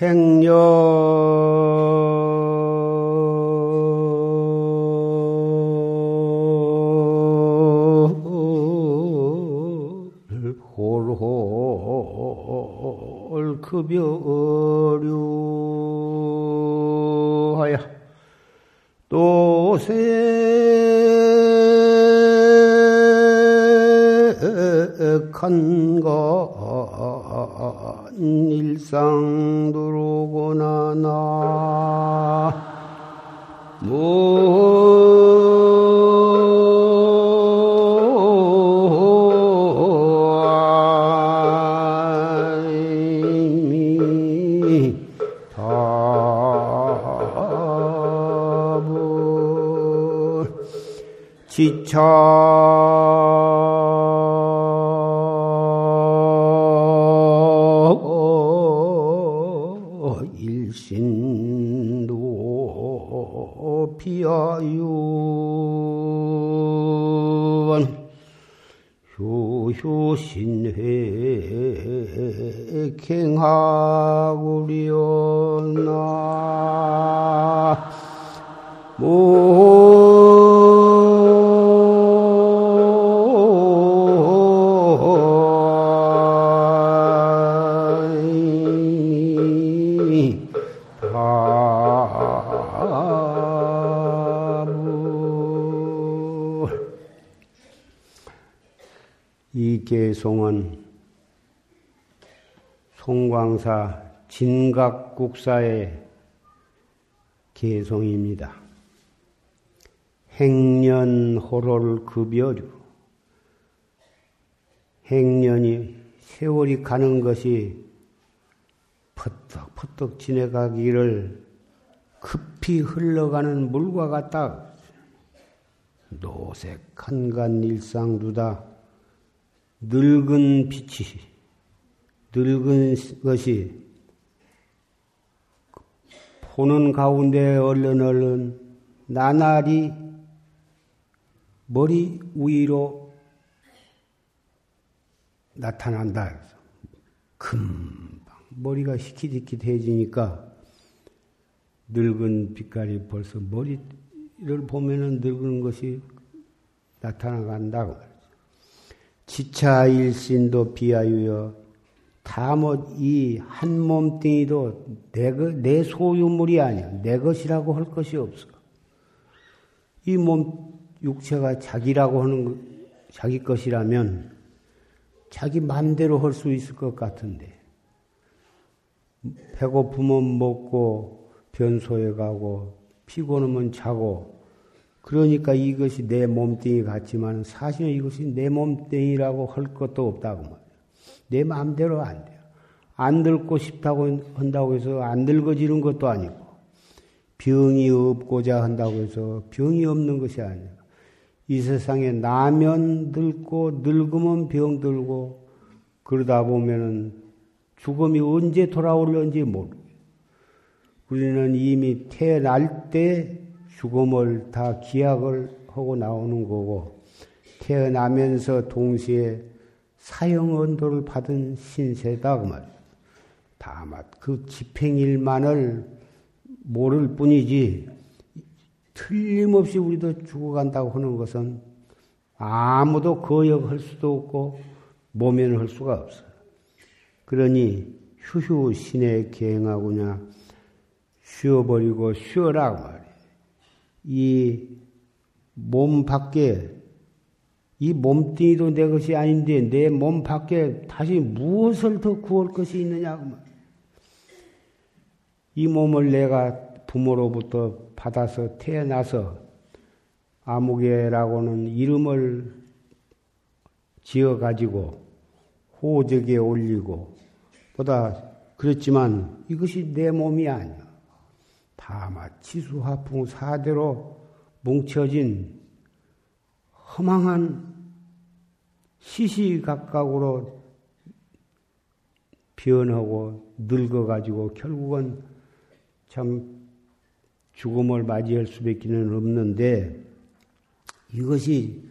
행여. 홀홀 급여류하여 또세간거 개송은 송광사 진각국사의 개송입니다. 행년호롤 급여류. 행년이 세월이 가는 것이 퍼뜩퍼뜩 지내가기를 급히 흘러가는 물과 같다. 노색 한간 일상두다. 늙은 빛이, 늙은 것이 보는 가운데 얼른 얼른 나날이 머리 위로 나타난다. 금방 머리가 희킷희킷해지니까 늙은 빛깔이 벌써 머리를 보면은 늙은 것이 나타나간다고. 지차일신도 비하유여 다못 이 한 몸뚱이도 내, 내 소유물이 아니야. 내 것이라고 할 것이 없어. 이 몸 육체가 자기라고 하는 자기 것이라면 자기 마음대로 할 수 있을 것 같은데 배고프면 먹고 변소에 가고 피곤하면 자고 그러니까 이것이 내 몸뚱이 같지만 사실은 이것이 내 몸뚱이라고 할 것도 없다고 말이야. 내 마음대로 안 돼요. 안 늙고 싶다고 한다고 해서 안 늙어지는 것도 아니고 병이 없고자 한다고 해서 병이 없는 것이 아니야. 이 세상에 나면 늙고 늙으면 병 들고 그러다 보면은 죽음이 언제 돌아올는지 모르. 우리는 이미 태어날 때 죽음을 다 기약을 하고 나오는 거고 태어나면서 동시에 사형 언도를 받은 신세다 그 말이야. 다만 그 집행일만을 모를 뿐이지 틀림없이 우리도 죽어간다고 하는 것은 아무도 거역할 수도 없고 모면할 수가 없어요. 그러니 휴휴 신에 계행하구냐 쉬어버리고 쉬어라 그 말 이 몸 밖에 이 몸뚱이도 내 것이 아닌데 내 몸 밖에 다시 무엇을 더 구할 것이 있느냐고 그. 이 몸을 내가 부모로부터 받아서 태어나서 아무개라고는 이름을 지어 가지고 호적에 올리고 보다 그렇지만 이것이 내 몸이 아니야. 다마 치수화풍 사대로 뭉쳐진 허망한 시시각각으로 변하고 늙어가지고 결국은 참 죽음을 맞이할 수밖에 는 없는데 이것이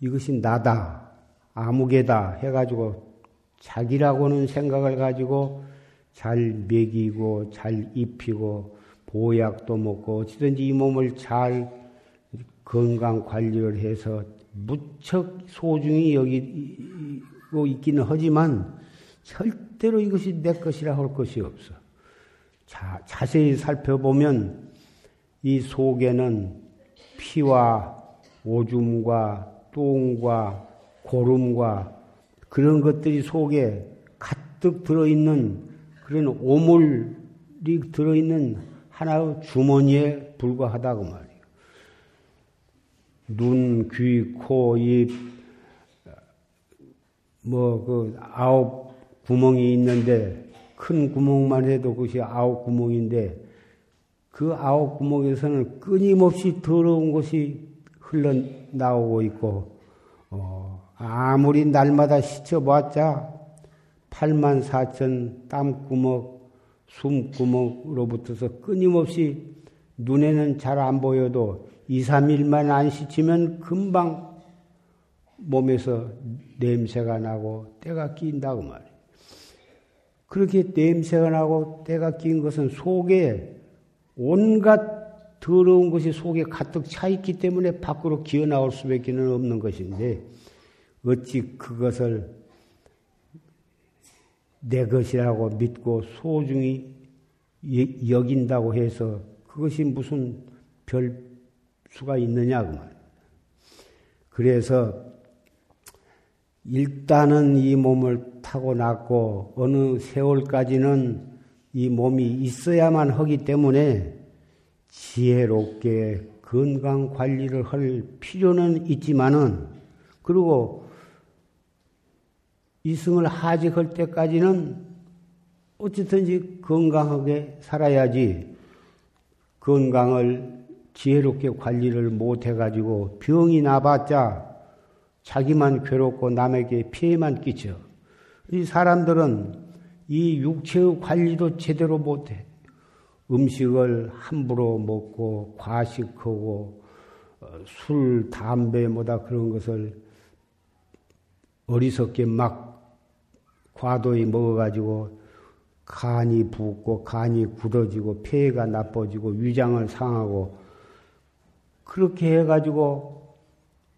이것이 나다 아무개다 해가지고 자기라고는 생각을 가지고 잘 먹이고 잘 입히고 보약도 먹고 어찌든지 이 몸을 잘 건강 관리를 해서 무척 소중히 여기고 있기는 하지만 절대로 이것이 내 것이라 할 것이 없어. 자, 자세히 살펴보면 이 속에는 피와 오줌과 똥과 고름과 그런 것들이 속에 가득 들어있는 그런 오물이 들어있는 하나의 주머니에 불과하다고 말이에요. 눈, 귀, 코, 입, 뭐, 그, 아홉 구멍이 있는데, 큰 구멍만 해도 그것이 아홉 구멍인데, 그 아홉 구멍에서는 끊임없이 더러운 것이 흘러나오고 있고, 어, 아무리 날마다 씻어봤자 8만 4천 땀구멍, 숨구멍으로부터서 끊임없이 눈에는 잘 안 보여도 2, 3일만 안 씻으면 금방 몸에서 냄새가 나고 때가 낀다고 말이에요. 그렇게 냄새가 나고 때가 낀 것은 속에 온갖 더러운 것이 속에 가득 차 있기 때문에 밖으로 기어 나올 수밖에 없는 것인데 어찌 그것을 내 것이라고 믿고 소중히 여긴다고 해서 그것이 무슨 별 수가 있느냐 그 말. 그래서 일단은 이 몸을 타고 났고 어느 세월까지는 이 몸이 있어야만 하기 때문에 지혜롭게 건강 관리를 할 필요는 있지만은 그리고 이승을 하직할 때까지는 어쨌든지 건강하게 살아야지 건강을 지혜롭게 관리를 못 해가지고 병이 나봤자 자기만 괴롭고 남에게 피해만 끼쳐. 이 사람들은 이 육체의 관리도 제대로 못해. 음식을 함부로 먹고 과식하고 어, 술, 담배 뭐다 그런 것을 어리석게 막 과도히 먹어가지고 간이 붓고 간이 굳어지고 폐가 나빠지고 위장을 상하고 그렇게 해가지고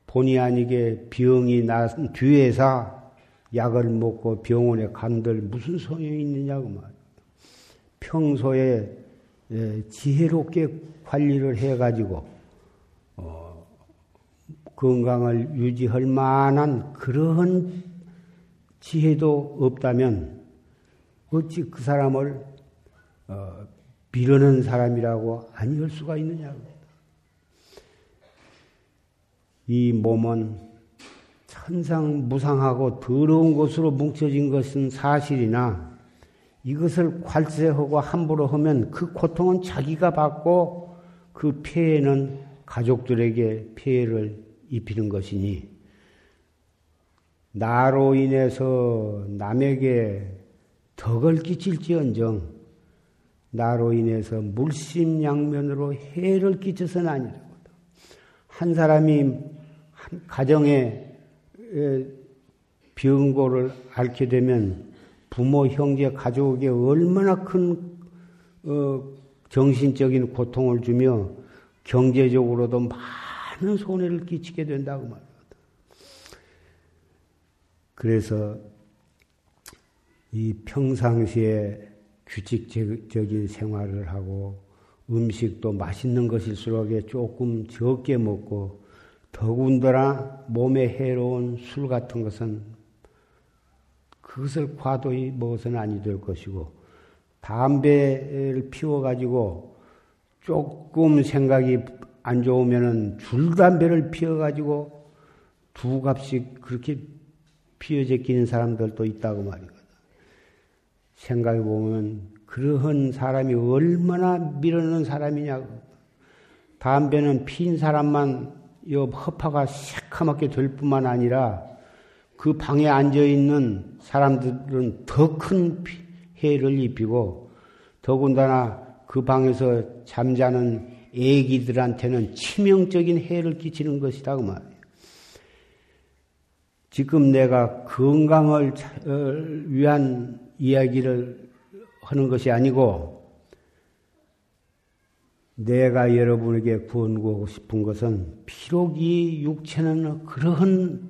본의 아니게 병이 난 뒤에서 약을 먹고 병원에 간들 무슨 소용이 있느냐고 말이에요. 평소에 예, 지혜롭게 관리를 해가지고 어, 건강을 유지할 만한 그런 지혜도 없다면 어찌 그 사람을 어, 비르는 사람이라고 아니할 수가 있느냐고. 이 몸은 천상 무상하고 더러운 것으로 뭉쳐진 것은 사실이나 이것을 괄세하고 함부로 하면 그 고통은 자기가 받고 그 폐해는 가족들에게 폐해를 입히는 것이니 나로 인해서 남에게 덕을 끼칠지언정 나로 인해서 물심양면으로 해를 끼쳐서는 아니라고. 한 사람이 한 가정에 병고를 앓게 되면 부모, 형제, 가족에게 얼마나 큰 어, 정신적인 고통을 주며 경제적으로도 많은 손해를 끼치게 된다고 말합니다. 그래서 이 평상시에 규칙적인 생활을 하고 음식도 맛있는 것일수록 조금 적게 먹고 더군다나 몸에 해로운 술 같은 것은 그것을 과도히 먹어서는 아니 될 것이고 담배를 피워가지고 조금 생각이 안 좋으면은 줄 담배를 피워가지고 두 값씩 그렇게 피어제 끼는 사람들도 있다고 말이거든. 생각해 보면 그러한 사람이 얼마나 밀어넣는 사람이냐고. 담배는 핀 사람만 요 허파가 새카맣게 될 뿐만 아니라 그 방에 앉아 있는 사람들은 더 큰 해를 입히고 더군다나 그 방에서 잠자는 애기들한테는 치명적인 해를 끼치는 것이다 그 말이에요. 지금 내가 건강을 위한 이야기를 하는 것이 아니고 내가 여러분에게 권고하고 싶은 것은 비록 이 육체는 그러한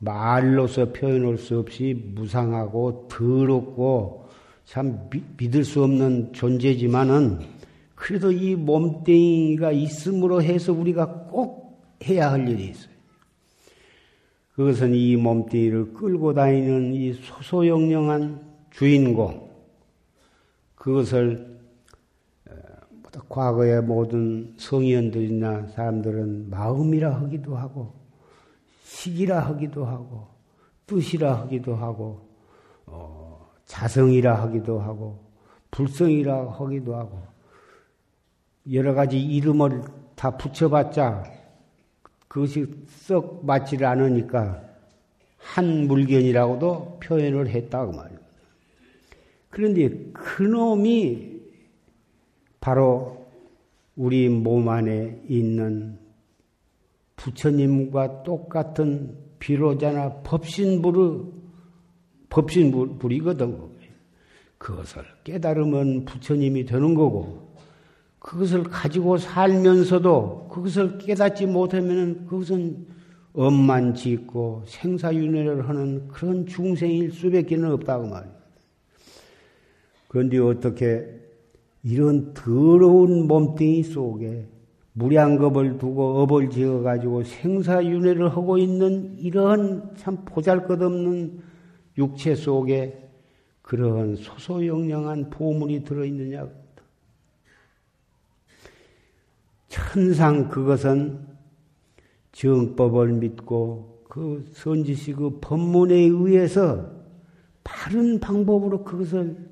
말로서 표현할 수 없이 무상하고 더럽고 참 믿을 수 없는 존재지만은 그래도 이 몸뚱이가 있음으로 해서 우리가 꼭 해야 할 일이 있어요. 그것은 이 몸뚱이를 끌고 다니는 이 소소영령한 주인공, 그것을 어, 과거의 모든 성의원들이나 사람들은 마음이라 하기도 하고, 식이라 하기도 하고, 뜻이라 하기도 하고, 어, 자성이라 하기도 하고, 불성이라 하기도 하고, 여러 가지 이름을 다 붙여봤자 그것이 썩 맞지를 않으니까 한 물건이라고도 표현을 했다고 말이에요. 그런데 그놈이 바로 우리 몸 안에 있는 부처님과 똑같은 비로자나 법신불의 법신불이거든. 그것을 깨달으면 부처님이 되는 거고 그것을 가지고 살면서도 그것을 깨닫지 못하면 그것은 엄만 짓고 생사윤회를 하는 그런 중생일 수밖에 없다고 말이에요. 그런데 어떻게 이런 더러운 몸뚱이 속에 무량겁을 두고 업을 지어가지고 생사윤회를 하고 있는 이러한 참 보잘것없는 육체 속에 그러한 소소영령한 보물이 들어있느냐고. 천상 그것은 정법을 믿고 그 선지시 그 법문에 의해서 바른 방법으로 그것을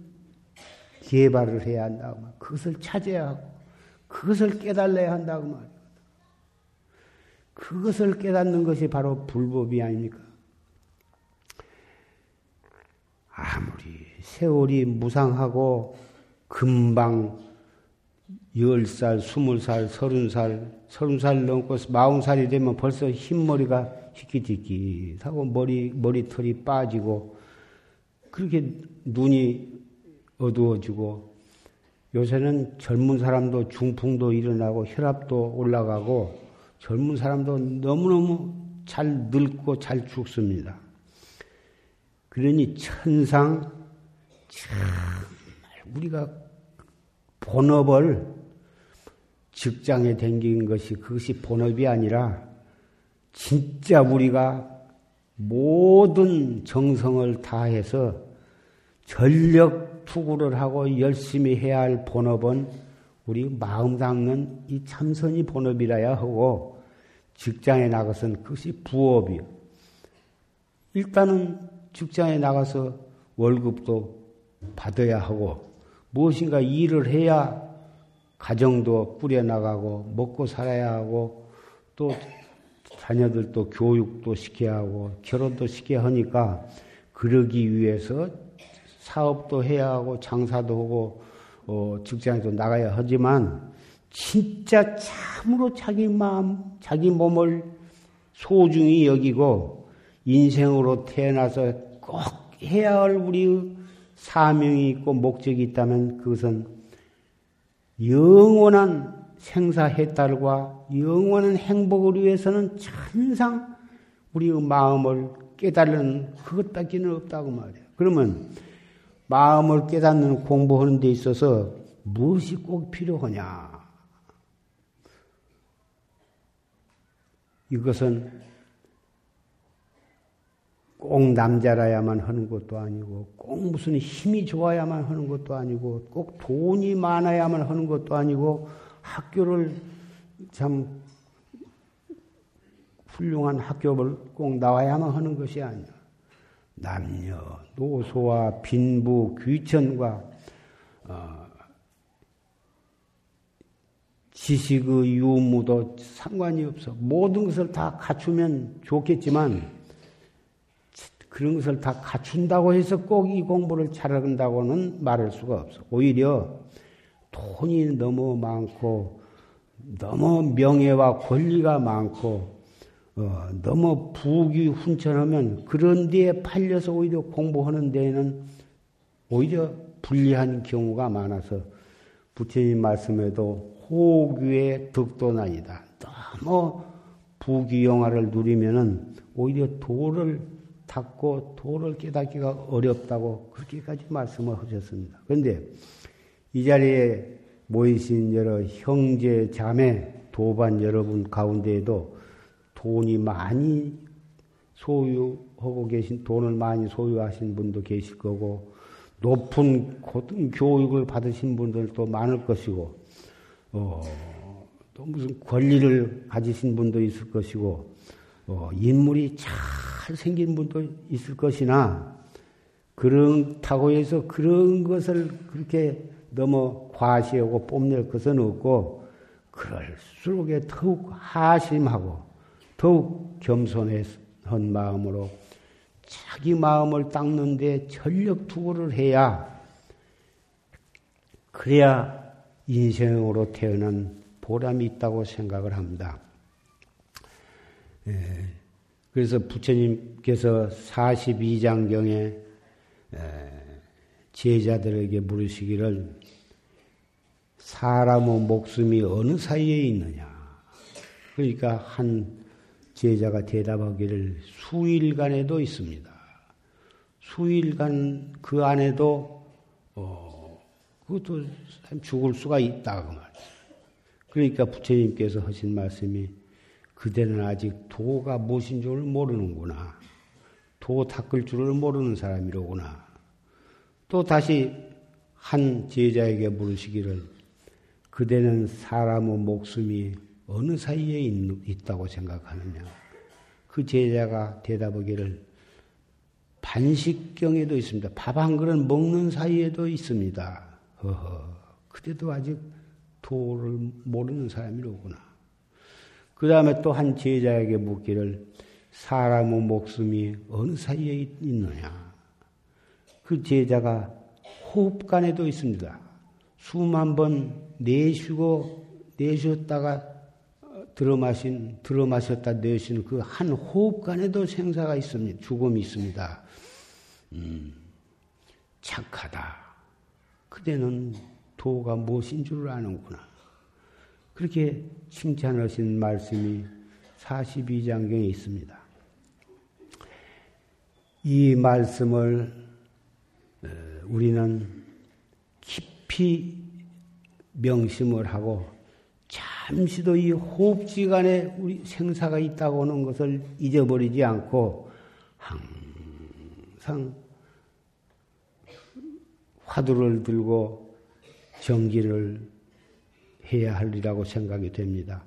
개발을 해야 한다고 말. 그것을 찾아야 하고 그것을 깨달아야 한다고 말이야. 그것을 깨닫는 것이 바로 불법이 아닙니까? 아무리 세월이 무상하고 금방 열 살, 스물 살, 서른 살, 서른 살 넘고 마흔 살이 되면 벌써 흰머리가 희끼디끼하고 머리, 머리털이 빠지고 그렇게 눈이 어두워지고 요새는 젊은 사람도 중풍도 일어나고 혈압도 올라가고 젊은 사람도 너무너무 잘 늙고 잘 죽습니다. 그러니 천상 참 우리가 본업을 직장에 댕긴 것이 그것이 본업이 아니라 진짜 우리가 모든 정성을 다해서 전력 투구를 하고 열심히 해야 할 본업은 우리 마음 닦는 이 참선이 본업이라야 하고 직장에 나가서는 그것이 부업이요. 일단은 직장에 나가서 월급도 받아야 하고 무엇인가 일을 해야 가정도 꾸려나가고 먹고 살아야 하고 또 자녀들도 교육도 시켜야 하고 결혼도 시켜야 하니까 그러기 위해서 사업도 해야 하고 장사도 하고 어, 직장에도 나가야 하지만 진짜 참으로 자기 마음, 자기 몸을 소중히 여기고 인생으로 태어나서 꼭 해야 할 우리의 사명이 있고 목적이 있다면 그것은 영원한 생사해탈과 영원한 행복을 위해서는 천상 우리의 마음을 깨달는 그것밖에는 없다고 말이에요. 그러면 마음을 깨닫는 공부하는 데 있어서 무엇이 꼭 필요하냐? 이것은 꼭 남자라야만 하는 것도 아니고, 꼭 무슨 힘이 좋아야만 하는 것도 아니고, 꼭 돈이 많아야만 하는 것도 아니고, 학교를 참 훌륭한 학교를 꼭 나와야만 하는 것이 아니야. 남녀, 노소와 빈부, 귀천과 어, 지식의 유무도 상관이 없어. 모든 것을 다 갖추면 좋겠지만, 그런 것을 다 갖춘다고 해서 꼭 이 공부를 잘한다고는 말할 수가 없어. 오히려 돈이 너무 많고, 너무 명예와 권리가 많고, 어, 너무 부귀 훈천하면 그런 데에 팔려서 오히려 공부하는 데에는 오히려 불리한 경우가 많아서 부처님 말씀에도 호규의 득도나이다. 너무 부귀영화를 누리면은 오히려 도를 닦고 도를 깨닫기가 어렵다고 그렇게까지 말씀을 하셨습니다. 그런데 이 자리에 모이신 여러 형제, 자매, 도반 여러분 가운데에도 돈이 많이 소유하고 계신, 돈을 많이 소유하신 분도 계실 거고, 높은 고등 교육을 받으신 분들도 많을 것이고, 어, 또 무슨 권리를 가지신 분도 있을 것이고, 어, 인물이 잘 생긴 분도 있을 것이나, 그렇다고 해서 그런 것을 그렇게 너무 과시하고 뽐낼 것은 없고, 그럴수록 더욱 하심하고, 더욱 겸손한 마음으로 자기 마음을 닦는데 전력 투구를 해야, 그래야 인생으로 태어난 보람이 있다고 생각을 합니다. 예, 그래서 부처님께서 42장경에 제자들에게 물으시기를 사람의 목숨이 어느 사이에 있느냐. 그러니까 한 제자가 대답하기를 수일간에도 있습니다. 수일간 그 안에도 어, 그것도 죽을 수가 있다 그 말. 그러니까 부처님께서 하신 말씀이 그대는 아직 도가 무엇인 줄을 모르는구나. 도 닦을 줄을 모르는 사람이로구나. 또 다시 한 제자에게 물으시기를 그대는 사람의 목숨이 어느 사이에 있, 다고 생각하느냐? 그 제자가 대답하기를 반식경에도 있습니다. 밥 한 그릇 먹는 사이에도 있습니다. 허허. 그때도 아직 도를 모르는 사람이로구나. 그 다음에 또 한 제자에게 묻기를 사람의 목숨이 어느 사이에 있느냐? 그 제자가 호흡간에도 있습니다. 수만 번 내쉬고 내쉬었다가 들어마신 들어마셨다 내쉬는 그한 호흡간에도 생사가 있습니다. 죽음이 있습니다. 음, 착하다. 그대는 도가 무엇인 줄 아는구나. 그렇게 칭찬하신 말씀이 42장경에 있습니다. 이 말씀을 어, 우리는 깊이 명심을 하고 잠시도 이 호흡지간에 우리 생사가 있다고 하는 것을 잊어버리지 않고 항상 화두를 들고 정기를 해야 할리라고 생각이 됩니다.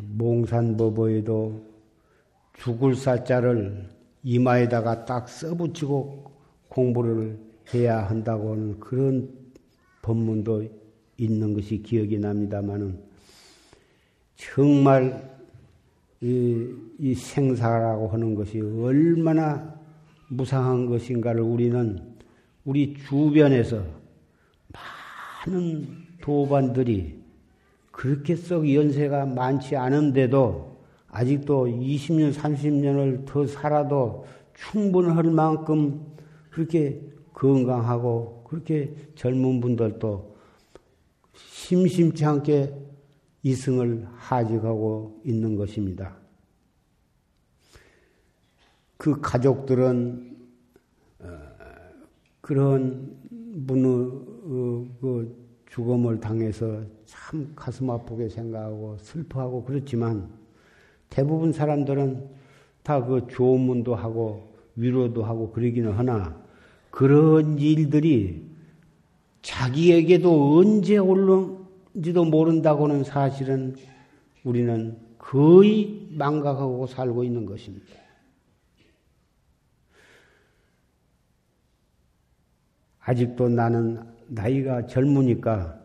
몽산법어에도 죽을 사자를 이마에다가 딱 써붙이고 공부를 해야 한다고 하는 그런 법문도 있는 것이 기억이 납니다만은 정말 이, 이, 생사라고 하는 것이 얼마나 무상한 것인가를 우리는 우리 주변에서 많은 도반들이 그렇게 썩 연세가 많지 않은데도 아직도 20년, 30년을 더 살아도 충분할 만큼 그렇게 건강하고 그렇게 젊은 분들도 심심치 않게 이승을 하직하고 있는 것입니다. 그 가족들은 어, 그런 분의 어, 그 죽음을 당해서 참 가슴 아프게 생각하고 슬퍼하고 그렇지만 대부분 사람들은 다 그 조문도 하고 위로도 하고 그러기는 하나 그런 일들이 자기에게도 언제 올는지도 모른다고는 사실은 우리는 거의 망각하고 살고 있는 것입니다. 아직도 나는 나이가 젊으니까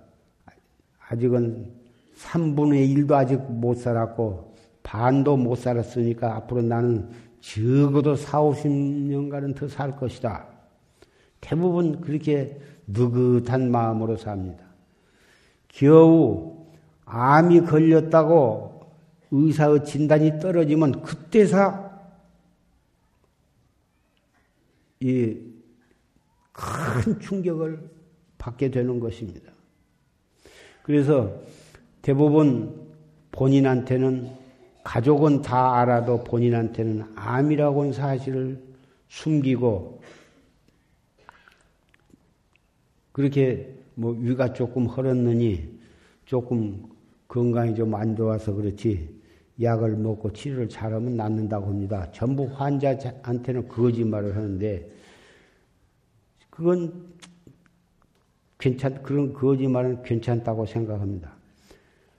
아직은 3분의 1도 아직 못 살았고 반도 못 살았으니까 앞으로 나는 적어도 4, 50년간은 더 살 것이다. 대부분 그렇게 느긋한 마음으로 삽니다. 겨우 암이 걸렸다고 의사의 진단이 떨어지면 그때서 이 큰 충격을 받게 되는 것입니다. 그래서 대부분 본인한테는 가족은 다 알아도 본인한테는 암이라고 하는 사실을 숨기고 그렇게 뭐 위가 조금 헐었느니 조금 건강이 좀 안 좋아서 그렇지 약을 먹고 치료를 잘하면 낫는다고 합니다. 전부 환자한테는 거짓말을 하는데 그건 괜찮 그런 거짓말은 괜찮다고 생각합니다.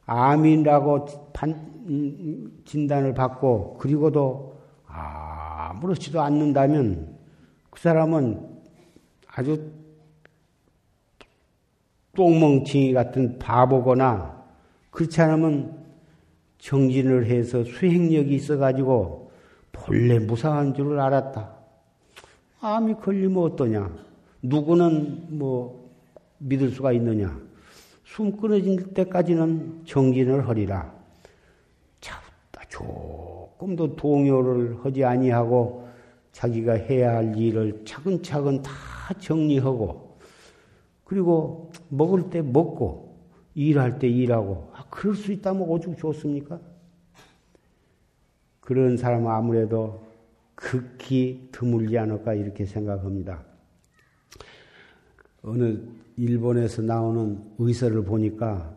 암이라고 판, 음, 진단을 받고 그리고도 아무렇지도 않는다면 그 사람은 아주 똥멍청이 같은 바보거나 그렇지 않으면 정진을 해서 수행력이 있어가지고 본래 무상한 줄을 알았다. 암이 걸리면 어떠냐? 누구는 뭐 믿을 수가 있느냐? 숨 끊어질 때까지는 정진을 하리라. 참, 조금도 동요를 하지 아니하고 자기가 해야 할 일을 차근차근 다 정리하고 그리고 먹을 때 먹고 일할 때 일하고 아, 그럴 수 있다면 오죽 좋습니까? 그런 사람은 아무래도 극히 드물지 않을까 이렇게 생각합니다. 어느 일본에서 나오는 의사를 보니까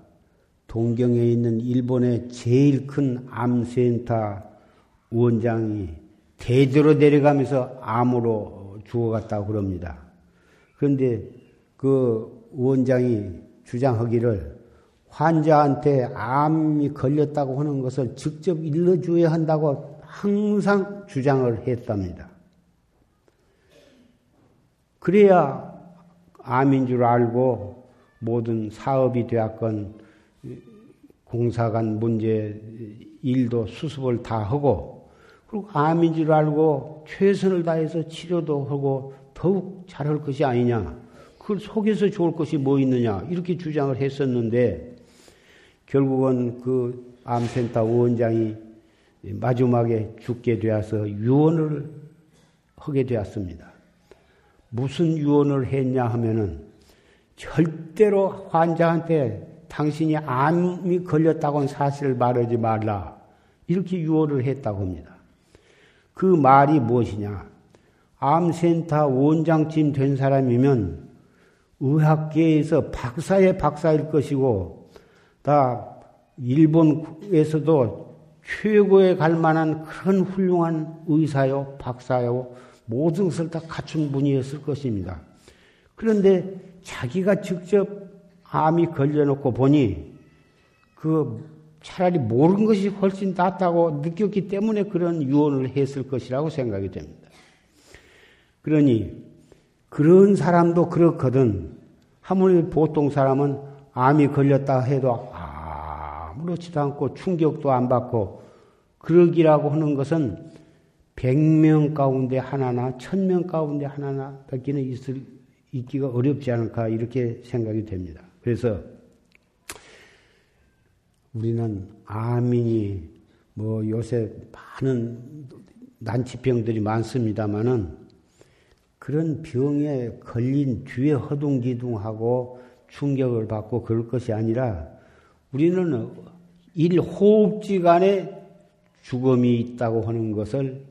동경에 있는 일본의 제일 큰 암센터 원장이 대대로 내려가면서 암으로 죽어갔다고 그럽니다. 그런데 그 원장이 주장하기를 환자한테 암이 걸렸다고 하는 것을 직접 일러줘야 한다고 항상 주장을 했답니다. 그래야 암인 줄 알고 모든 사업이 되었건 공사관 문제 일도 수습을 다 하고 그리고 암인 줄 알고 최선을 다해서 치료도 하고 더욱 잘할 것이 아니냐. 그걸 속에서 좋을 것이 뭐 있느냐. 이렇게 주장을 했었는데 결국은 그 암센터 원장이 마지막에 죽게 되어서 유언을 하게 되었습니다. 무슨 유언을 했냐 하면은 절대로 환자한테 당신이 암이 걸렸다고는 사실을 말하지 말라. 이렇게 유언을 했다고 합니다. 그 말이 무엇이냐? 암센터 원장쯤 된 사람이면 의학계에서 박사의 박사일 것이고 다 일본에서도 최고에 갈 만한 그런 훌륭한 의사요, 박사요, 모든 것을 다 갖춘 분이었을 것입니다. 그런데 자기가 직접 암이 걸려놓고 보니 그 차라리 모르는 것이 훨씬 낫다고 느꼈기 때문에 그런 유언을 했을 것이라고 생각이 됩니다. 그러니 그런 사람도 그렇거든. 하물며 보통 사람은 암이 걸렸다 해도 아무렇지도 않고 충격도 안 받고 그러기라고 하는 것은 100명 가운데 하나나 1000명 가운데 하나나 밖에는 있을, 있기가 어렵지 않을까 이렇게 생각이 됩니다. 그래서 우리는 암이니 뭐 요새 많은 난치병들이 많습니다만은 그런 병에 걸린 뒤에 허둥지둥하고 충격을 받고 그럴 것이 아니라 우리는 일 호흡지간에 죽음이 있다고 하는 것을 어,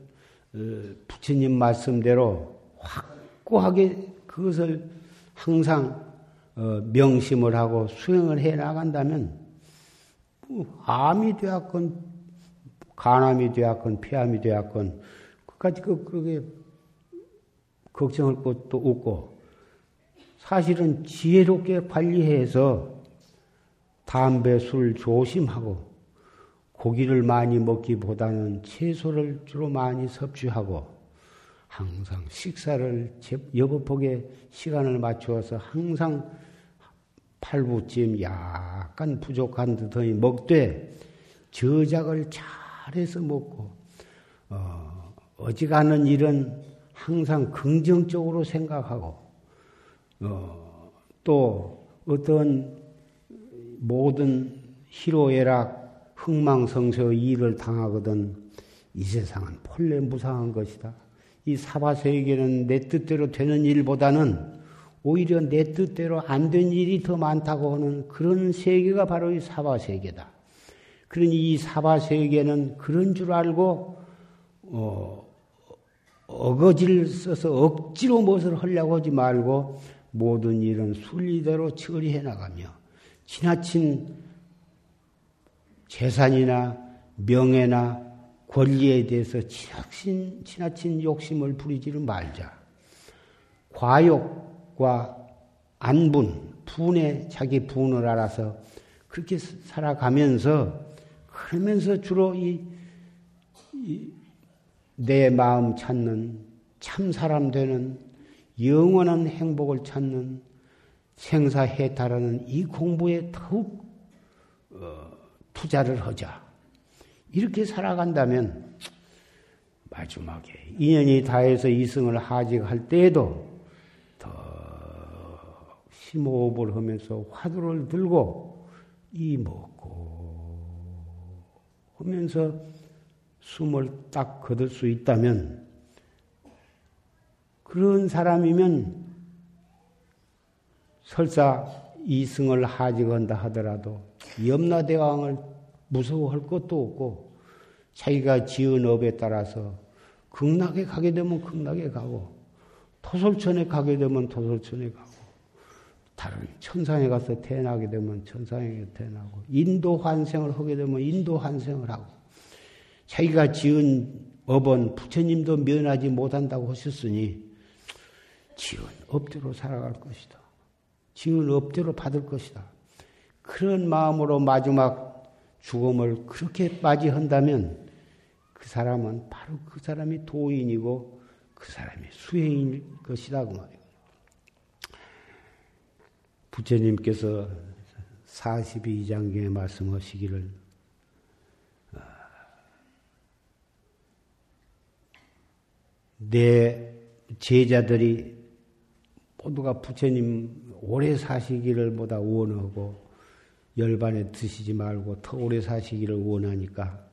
부처님 말씀대로 확고하게 그것을 항상 어, 명심을 하고 수행을 해 나간다면 뭐 암이 되었건 간암이 되었건 폐암이 되었건 그까지 그 그게 걱정할 것도 없고 사실은 지혜롭게 관리해서 담배, 술 조심하고 고기를 많이 먹기보다는 채소를 주로 많이 섭취하고 항상 식사를 여법하게 시간을 맞추어서 항상 팔부쯤 약간 부족한 듯이 먹되 저작을 잘해서 먹고 어, 어지간한 일은 항상 긍정적으로 생각하고 어, 또 어떤 모든 희로애락, 흥망성쇠의 일을 당하거든 이 세상은 본래 무상한 것이다. 이 사바세계는 내 뜻대로 되는 일보다는 오히려 내 뜻대로 안 된 일이 더 많다고 하는 그런 세계가 바로 이 사바 세계다. 그러니 이 사바 세계는 그런 줄 알고 어, 어거지를 써서 억지로 무엇을 하려고 하지 말고 모든 일은 순리대로 처리해 나가며 지나친 재산이나 명예나 권리에 대해서 지나친, 지나친 욕심을 부리지를 말자. 과욕과 안분, 분에 자기 분을 알아서 그렇게 살아가면서 그러면서 주로 이, 이 내 마음 찾는 참 사람 되는 영원한 행복을 찾는 생사해탈하는 이 공부에 더욱 어, 투자를 하자. 이렇게 살아간다면 마지막에 인연이 다해서 이승을 하직할 때에도 더 심호흡을 하면서 화두를 들고 이 먹고 하면서 숨을 딱 거둘 수 있다면 그런 사람이면 설사 이승을 하직한다 하더라도 염라대왕을 무서워할 것도 없고 자기가 지은 업에 따라서 극락에 가게 되면 극락에 가고 토솔천에 가게 되면 토솔천에 가고 다른 천상에 가서 태어나게 되면 천상에 태어나고 인도 환생을 하게 되면 인도 환생을 하고 자기가 지은 업은 부처님도 면하지 못한다고 하셨으니 지은 업대로 살아갈 것이다. 지은 업대로 받을 것이다. 그런 마음으로 마지막 죽음을 그렇게 맞이한다면 그 사람은 바로 그 사람이 도인이고 그 사람이 수행일 것이다 그 말이에요. 부처님께서 42장경에 말씀하시기를 어, 내 제자들이 모두가 부처님 오래 사시기를 보다 원하고 열반에 드시지 말고 더 오래 사시기를 원하니까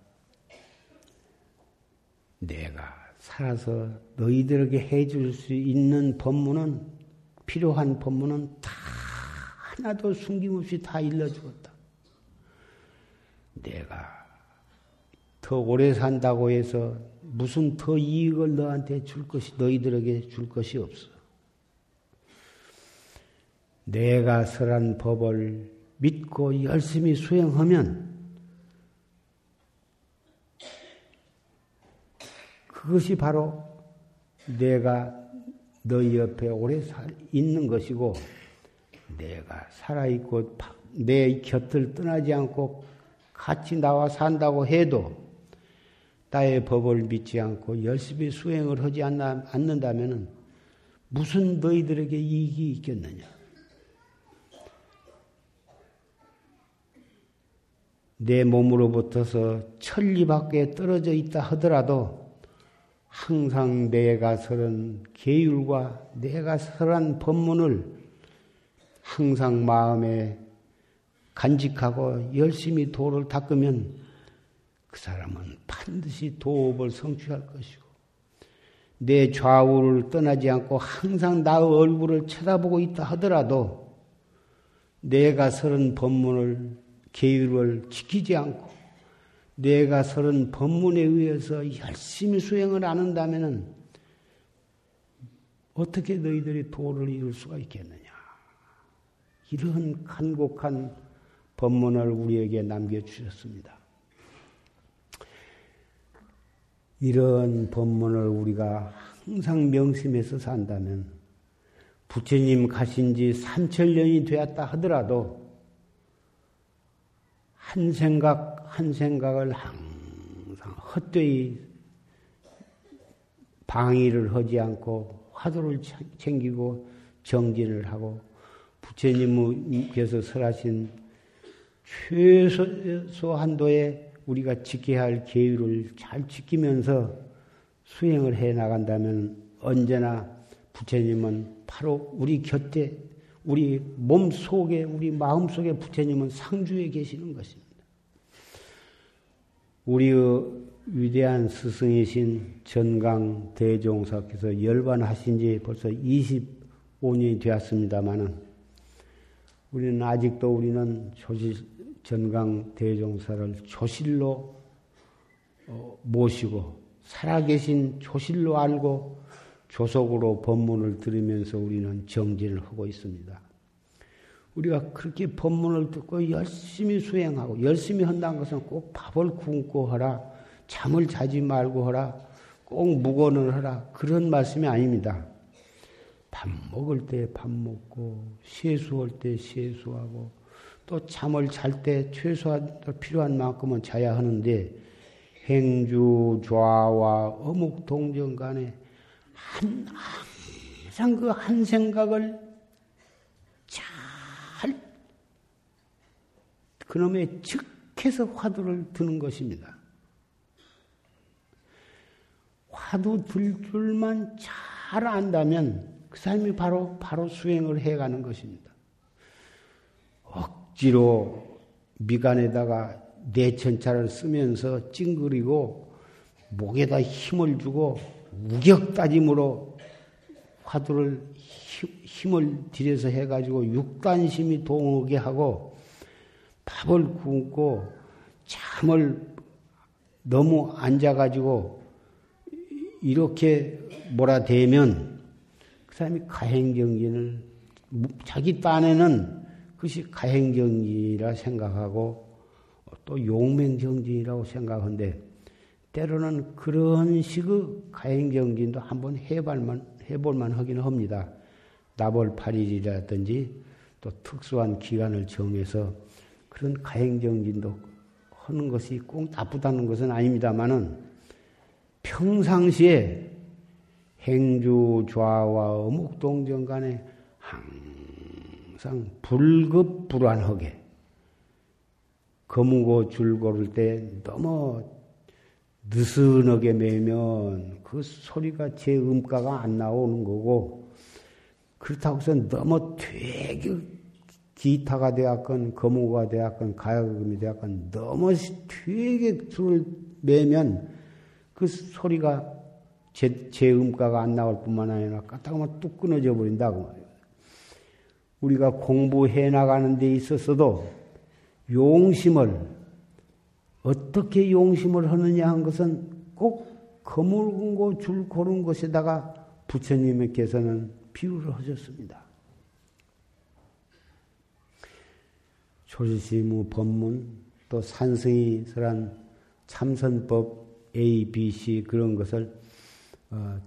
내가 살아서 너희들에게 해줄 수 있는 법문은 필요한 법문은 다 하나도 숨김없이 다 일러주었다. 내가 더 오래 산다고 해서 무슨 더 이익을 너한테 줄 것이 너희들에게 줄 것이 없어. 내가 설한 법을 믿고 열심히 수행하면 그것이 바로 내가 너희 옆에 오래 있는 것이고 내가 살아있고 내 곁을 떠나지 않고 같이 나와 산다고 해도 나의 법을 믿지 않고 열심히 수행을 하지 않는다면 무슨 너희들에게 이익이 있겠느냐? 내 몸으로부터서 천리 밖에 떨어져 있다 하더라도 항상 내가 설한 계율과 내가 설한 법문을 항상 마음에 간직하고 열심히 도를 닦으면 그 사람은 반드시 도업을 성취할 것이고 내 좌우를 떠나지 않고 항상 나의 얼굴을 쳐다보고 있다 하더라도 내가 설은 법문을 계율을 지키지 않고 내가 서른 법문에 의해서 열심히 수행을 안 한다면 어떻게 너희들이 도를 이룰 수가 있겠느냐. 이런 간곡한 법문을 우리에게 남겨주셨습니다. 이런 법문을 우리가 항상 명심해서 산다면 부처님 가신 지 3천년이 되었다 하더라도 한 생각 한 생각을 항상 헛되이 방위를 하지 않고 화두를 챙기고 정진을 하고 부처님께서 설하신 최소한도의 우리가 지켜야 할 계율을 잘 지키면서 수행을 해 나간다면 언제나 부처님은 바로 우리 곁에 우리 몸 속에, 우리 마음 속에 부처님은 상주에 계시는 것입니다. 우리의 위대한 스승이신 전강 대종사께서 열반하신 지 벌써 25 5년이 되었습니다마는 우리는 아직도 우리는 조실 전강 대종사를 조실로 어, 모시고 살아계신 조실로 알고 조속으로 법문을 들으면서 우리는 정진을 하고 있습니다. 우리가 그렇게 법문을 듣고 열심히 수행하고 열심히 한다는 것은 꼭 밥을 굶고 하라, 잠을 자지 말고 하라, 꼭 무건을 하라 그런 말씀이 아닙니다. 밥 먹을 때 밥 먹고 세수할 때 세수하고 또 잠을 잘 때 최소한 필요한 만큼은 자야 하는데 행주 좌와 어묵 동정 간에 한 항상 그 한 생각을 잘 그놈의 즉해서 화두를 드는 것입니다. 화두 들 줄만 잘 안다면 그 사람이 바로 바로 수행을 해가는 것입니다. 억지로 미간에다가 내천차를 쓰면서 찡그리고 목에다 힘을 주고 우격다짐으로 화두를 힘을 들여서 해가지고 육단심이 동하게 하고 밥을 굶고 잠을 너무 앉아가지고 이렇게 몰아대면 그 사람이 가행정진을 자기 딴에는 그것이 가행정진이라 생각하고 또 용맹정진이라고 생각하는데 때로는 그런 식의 가행정진도 한번 해볼만, 해볼만 하기는 합니다. 나벌 8일이라든지 또 특수한 기간을 정해서 그런 가행정진도 하는 것이 꼭 나쁘다는 것은 아닙니다만은 평상시에 행주 좌와 어묵 동정 간에 항상 불급 불안하게 거무고 줄 고를 때 너무 느슨하게 매면 그 소리가 제 음가가 안 나오는 거고 그렇다고 해서 너무 되게 기타가 되었건 거무가 되었건 가야금이 되었건 너무 되게 줄을 매면 그 소리가 제, 제 음가가 안 나올 뿐만 아니라 까딱하면 뚝 끊어져 버린다고 말이에요. 우리가 공부해 나가는 데 있어서도 용심을 어떻게 용심을 하느냐 한 것은 꼭 거물고 줄 고른 것에다가 부처님께서는 비유를 하셨습니다. 조지시무 법문 또 산승이 설한 참선법 A, B, C 그런 것을 어,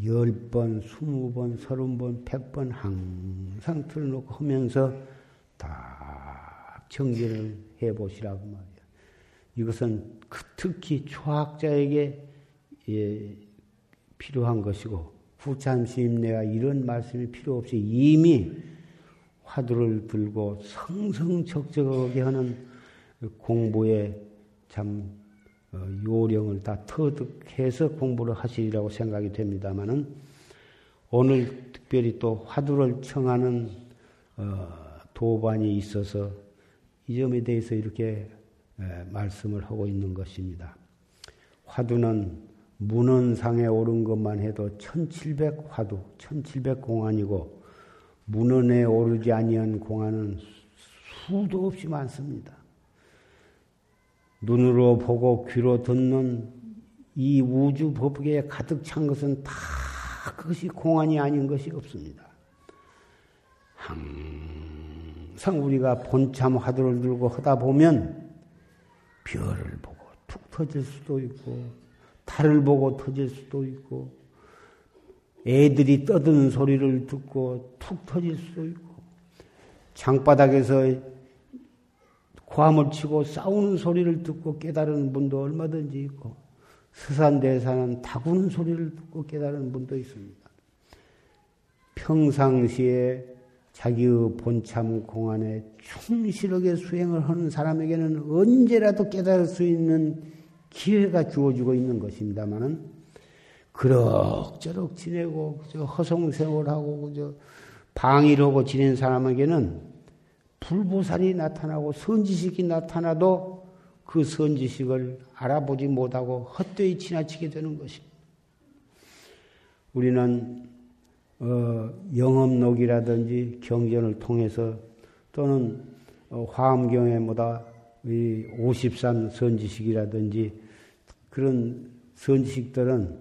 10번, 20번, 30번, 100번 항상 틀어놓고 하면서 다 정진을 해보시라고 말이야. 이것은 그 특히 초학자에게 예, 필요한 것이고 후참시임내가 이런 말씀이 필요 없이 이미 화두를 들고 성성적적하게 하는 공부에 참 어, 요령을 다 터득해서 공부를 하시리라고 생각이 됩니다만은 오늘 특별히 또 화두를 청하는 어, 도반이 있어서 이 점에 대해서 이렇게 말씀을 하고 있는 것입니다. 화두는 문헌상에 오른 것만 해도 1700 화두, 1700 공안이고 문헌에 오르지 아니한 공안은 수도 없이 많습니다. 눈으로 보고 귀로 듣는 이 우주 법계에 가득 찬 것은 다 그것이 공안이 아닌 것이 없습니다. 항상 우리가 본참 화두를 들고 하다 보면 별을 보고 툭 터질 수도 있고 달을 보고 터질 수도 있고 애들이 떠드는 소리를 듣고 툭 터질 수도 있고 장바닥에서 고함을 치고 싸우는 소리를 듣고 깨달은 분도 얼마든지 있고 서산대사는 다구는 소리를 듣고 깨달은 분도 있습니다. 평상시에 자기의 본참 공안에 충실하게 수행을 하는 사람에게는 언제라도 깨달을 수 있는 기회가 주어지고 있는 것입니다만은 그럭저럭 지내고 허송생활하고 그저 방일하고 지낸 사람에게는 불보살이 나타나고 선지식이 나타나도 그 선지식을 알아보지 못하고 헛되이 지나치게 되는 것입니다. 우리는 어, 영업록이라든지 경전을 통해서 또는 어, 화엄경에 뭐다 이 53 선지식이라든지 그런 선지식들은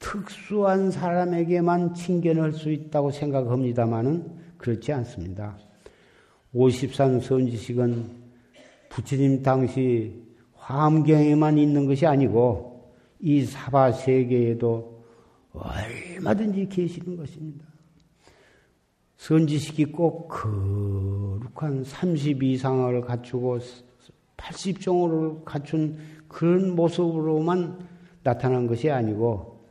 특수한 사람에게만 칭견할 수 있다고 생각합니다만은 그렇지 않습니다. 53 선지식은 부처님 당시 화엄경에만 있는 것이 아니고 이 사바 세계에도 얼마든지 계시는 것입니다. 선지식이 꼭 거룩한 30 이상을 갖추고 80종을 갖춘 그런 모습으로만 나타난 것이 아니고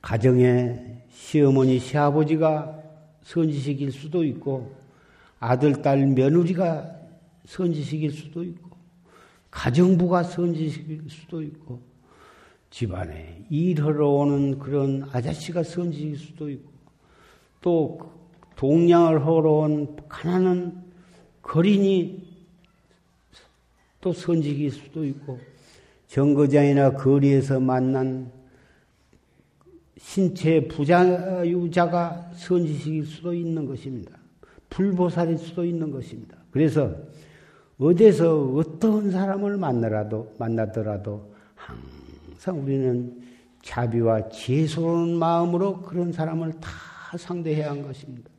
가정에 시어머니, 시아버지가 선지식일 수도 있고 아들, 딸, 며느리가 선지식일 수도 있고 가정부가 선지식일 수도 있고 집안에 일하러 오는 그런 아저씨가 선지식일 수도 있고 또 동량을 하러 온 가난한 거린이 또 선지기일 수도 있고 정거장이나 거리에서 만난 신체 부자유자가 선지식일 수도 있는 것입니다. 불보살일 수도 있는 것입니다. 그래서 어디서 어떤 사람을 만나라도 만나더라도 항상 우리는 자비와 지혜스러운 마음으로 그런 사람을 다 상대해야 한 것입니다.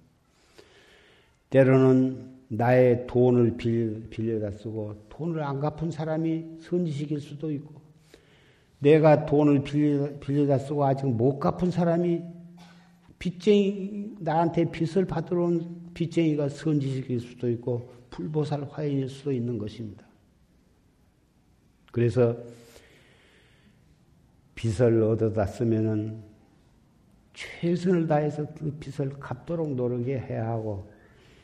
때로는 나의 돈을 빌려다 쓰고 돈을 안 갚은 사람이 선지식일 수도 있고, 내가 돈을 빌려, 빌려다 쓰고 아직 못 갚은 사람이 빚쟁이, 나한테 빚을 받으러 온 빚쟁이가 선지식일 수도 있고, 불보살 화인일 수도 있는 것입니다. 그래서 빚을 얻어다 쓰면은 최선을 다해서 그 빚을 갚도록 노력해야 하고,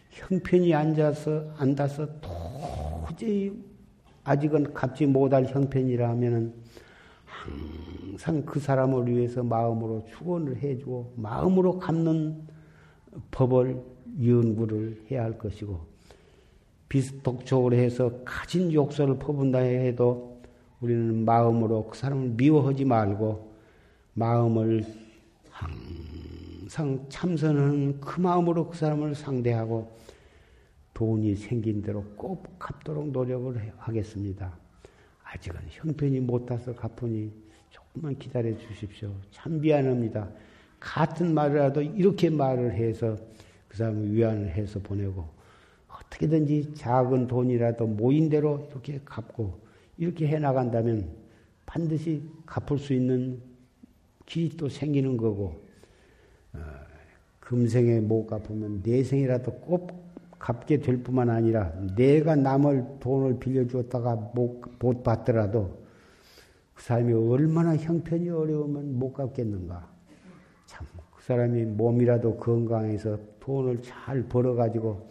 형편이 앉아서, 앉아서 도저히 아직은 갚지 못할 형편이라 하면은 항상 그 사람을 위해서 마음으로 축원을 해주고 마음으로 갚는 법을 연구를 해야 할 것이고 비슷독촉으로 해서 가진 욕설을 퍼분다 해도 우리는 마음으로 그 사람을 미워하지 말고 마음을 항상 참선하는 그 마음으로 그 사람을 상대하고 돈이 생긴 대로 꼭 갚도록 노력을 하겠습니다. 아직은 형편이 못 타서 갚으니 조금만 기다려 주십시오. 참 미안합니다. 같은 말이라도 이렇게 말을 해서 그 사람을 위안을 해서 보내고 어떻게든지 작은 돈이라도 모인 대로 이렇게 갚고 이렇게 해 나간다면 반드시 갚을 수 있는 길이 또 생기는 거고 어, 금생에 못 갚으면 내생이라도 꼭 갚게 될 뿐만 아니라 내가 남을 돈을 빌려주었다가 못, 못 받더라도 그 사람이 얼마나 형편이 어려우면 못 갚겠는가. 참, 그 사람이 몸이라도 건강해서 돈을 잘 벌어가지고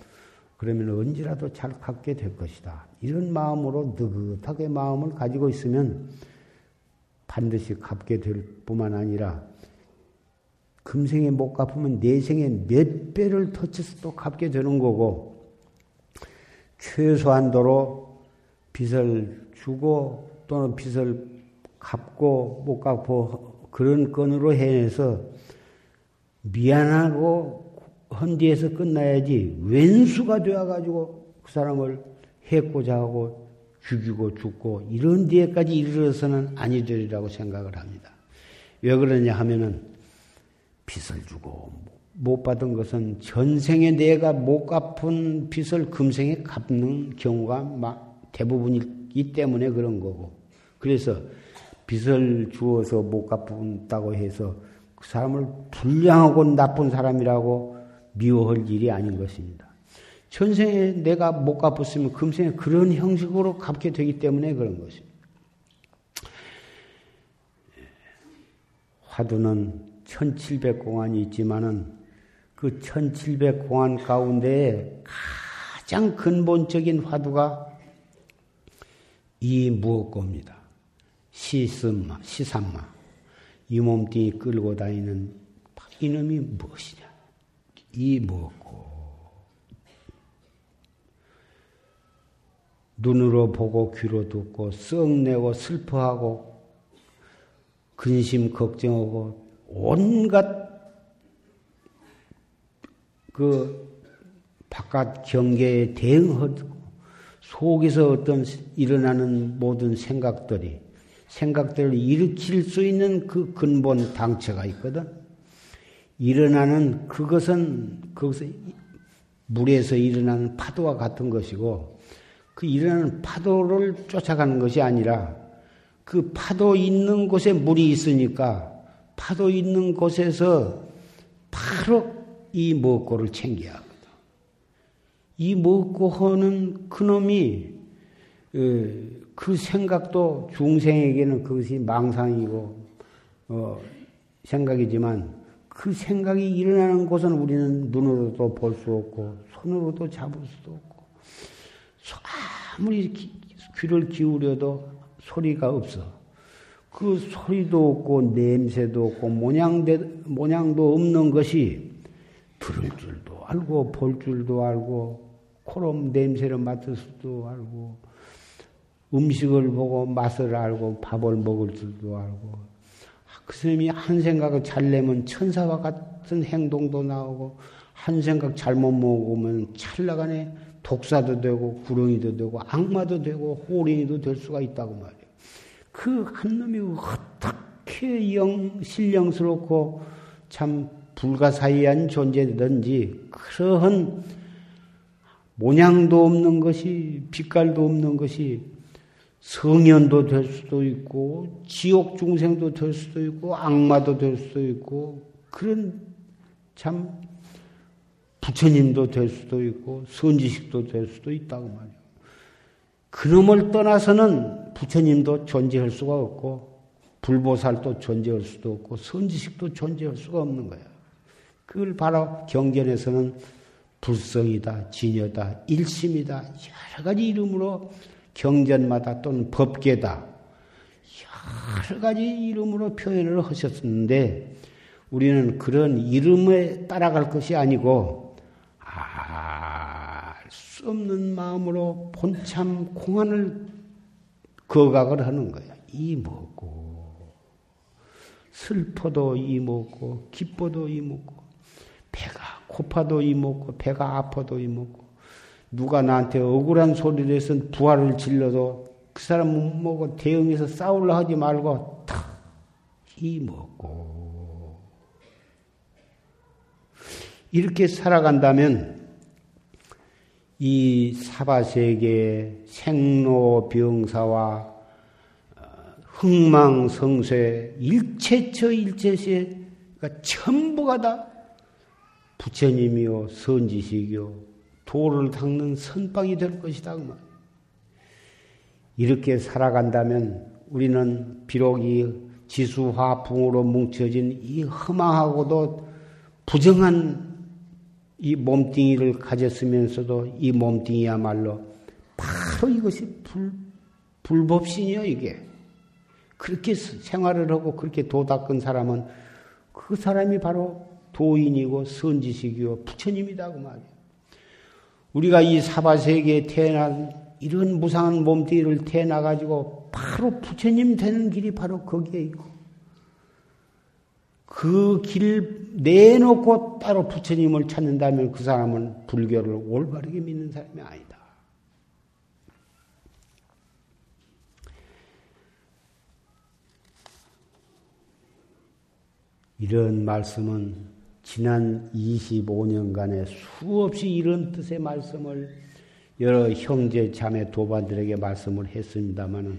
그러면 언제라도 잘 갚게 될 것이다. 이런 마음으로 느긋하게 마음을 가지고 있으면 반드시 갚게 될 뿐만 아니라 금생에 못 갚으면 내생에 몇 배를 터쳐서 또 갚게 되는 거고, 최소한도로 빚을 주고 또는 빚을 갚고 못 갚고 그런 건으로 해내서 미안하고 헌 뒤에서 끝나야지 왼수가 되어가지고 그 사람을 해고자 하고 죽이고 죽고 이런 뒤에까지 이르러서는 아니 되리라고 생각을 합니다. 왜 그러냐 하면은 빚을 주고 못 받은 것은 전생에 내가 못 갚은 빚을 금생에 갚는 경우가 대부분이기 때문에 그런 거고. 그래서 빚을 주어서 못 갚았다고 해서 그 사람을 불량하고 나쁜 사람이라고 미워할 일이 아닌 것입니다. 전생에 내가 못 갚았으면 금생에 그런 형식으로 갚게 되기 때문에 그런 것입니다. 화두는 1700공안이 있지만은 그 1700공안 가운데 가장 근본적인 화두가 이 무엇고입니다. 시삼마. 이 몸뚱이 끌고 다니는 이놈이 무엇이냐? 이 무엇고. 눈으로 보고 귀로 듣고 썩내고 슬퍼하고 근심 걱정하고 온갖 그 바깥 경계에 대응하고 속에서 어떤 일어나는 모든 생각들이 생각들을 일으킬 수 있는 그 근본 당체가 있거든. 일어나는 그것은 그것은 물에서 일어나는 파도와 같은 것이고 그 일어나는 파도를 쫓아가는 것이 아니라 그 파도 있는 곳에 물이 있으니까 파도 있는 곳에서 바로 이 먹고를 챙겨야 하거든. 이 먹고 하는 그놈이 어, 그 생각도 중생에게는 그것이 망상이고 어, 생각이지만 그 생각이 일어나는 곳은 우리는 눈으로도 볼 수 없고 손으로도 잡을 수도 없고 아무리 귀를 기울여도 소리가 없어. 그 소리도 없고 냄새도 없고 모양대, 모양도 없는 것이 들을 줄도 알고 볼 줄도 알고 코로 냄새를 맡을 수도 알고 음식을 보고 맛을 알고 밥을 먹을 줄도 알고 그 스님이 한 생각을 잘 내면 천사와 같은 행동도 나오고 한 생각 잘못 먹으면 찰나간에 독사도 되고 구렁이도 되고 악마도 되고 호랭이도 될 수가 있다고 말이에요. 그 한 놈이 어떻게 영 신령스럽고 참 불가사의한 존재든지 그러한 모양도 없는 것이 빛깔도 없는 것이 성현도 될 수도 있고 지옥 중생도 될 수도 있고 악마도 될 수도 있고 그런 참 부처님도 될 수도 있고 선지식도 될 수도 있다고 말이에요. 그놈을 떠나서는 부처님도 존재할 수가 없고 불보살도 존재할 수도 없고 선지식도 존재할 수가 없는 거야. 그걸 바로 경전에서는 불성이다, 진여다, 일심이다 여러 가지 이름으로 경전마다 또는 법계다. 여러 가지 이름으로 표현을 하셨는데 우리는 그런 이름에 따라갈 것이 아니고 알 수 없는 마음으로 본참 공안을 거각을 하는 거야. 이먹고? 슬퍼도 이먹고? 기뻐도 이먹고? 배가 고파도 이먹고? 배가 아파도 이먹고 누가 나한테 억울한 소리를 해서 부활을 질러도 그 사람 뭐고 대응해서 싸울라 하지 말고 탁이 먹고. 이렇게 살아간다면 이 사바세계의 생로병사와 어, 흥망성쇠 일체처 일체시가 전부가 다 부처님이요 선지식이요 도를 닦는 선방이 될 것이다. 그 이렇게 살아간다면 우리는 비록 이 지수화풍으로 뭉쳐진 이 험하고도 부정한 이 몸뚱이를 가졌으면서도 이 몸뚱이야말로 바로 이것이 불, 불법신이요, 이게. 그렇게 생활을 하고 그렇게 도 닦은 사람은 그 사람이 바로 도인이고 선지식이고 부처님이다, 그 말이에요. 우리가 이 사바 세계에 태어난 이런 무상한 몸뚱이를 태어나 가지고 바로 부처님 되는 길이 바로 거기에 있고 그 길 내놓고 따로 부처님을 찾는다면 그 사람은 불교를 올바르게 믿는 사람이 아니다. 이런 말씀은 지난 25년간의 수없이 이런 뜻의 말씀을 여러 형제 자매 도반들에게 말씀을 했습니다마는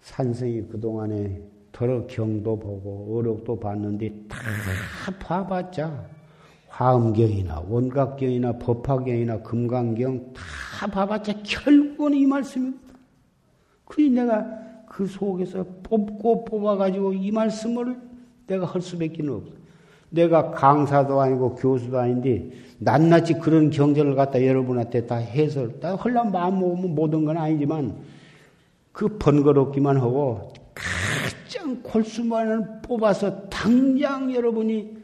산성이 그동안에 더러 경도 보고 어록도 봤는데 다 봐봤자 화엄경이나 원각경이나 법화경이나 금강경 다 봐봤자 결국은 이 말씀입니다. 그니 내가 그 속에서 뽑고 뽑아가지고 이 말씀을 내가 할 수밖에 없어. 내가 강사도 아니고 교수도 아닌데 낱낱이 그런 경전을 갖다 여러분한테 다 해설, 다 헐란 마음 먹으면 모든 건 아니지만 그 번거롭기만 하고 가장 골수만을 뽑아서 당장 여러분이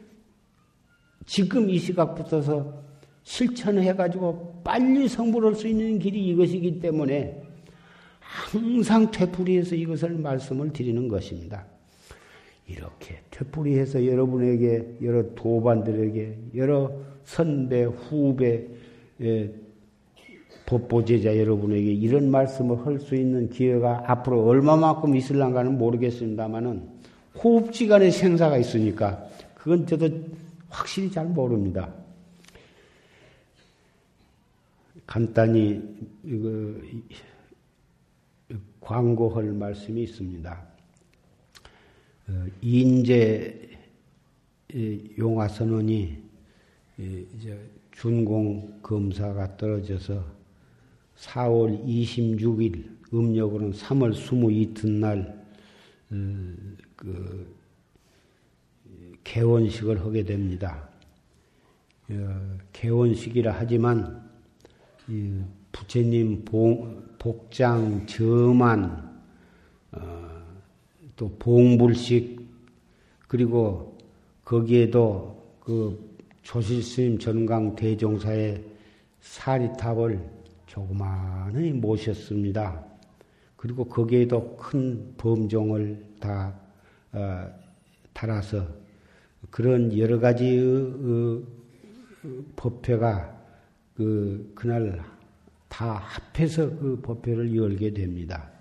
지금 이 시각부터서 실천해가지고 빨리 성불할 수 있는 길이 이것이기 때문에 항상 되풀이해서 이것을 말씀을 드리는 것입니다. 이렇게 퇴풀이해서 여러분에게 여러 도반들에게 여러 선배 후배 예, 법보제자 여러분에게 이런 말씀을 할 수 있는 기회가 앞으로 얼마만큼 있을란가는 모르겠습니다만은 호흡지간의 생사가 있으니까 그건 저도 확실히 잘 모릅니다. 간단히 이거 광고할 말씀이 있습니다. 어, 인제 용화선원이 이제 준공 검사가 떨어져서 4월 26일 음력으로는 3월 22날 어, 그 개원식을 하게 됩니다. 어, 개원식이라 하지만 부처님 복장 저만 또 봉불식 그리고 거기에도 그 조실 스님 전강 대종사의 사리탑을 조그마히 모셨습니다. 그리고 거기에도 큰 범종을 다 어, 달아서 그런 여러 가지 어, 어, 법회가 그 그날 다 합해서 그 법회를 열게 됩니다.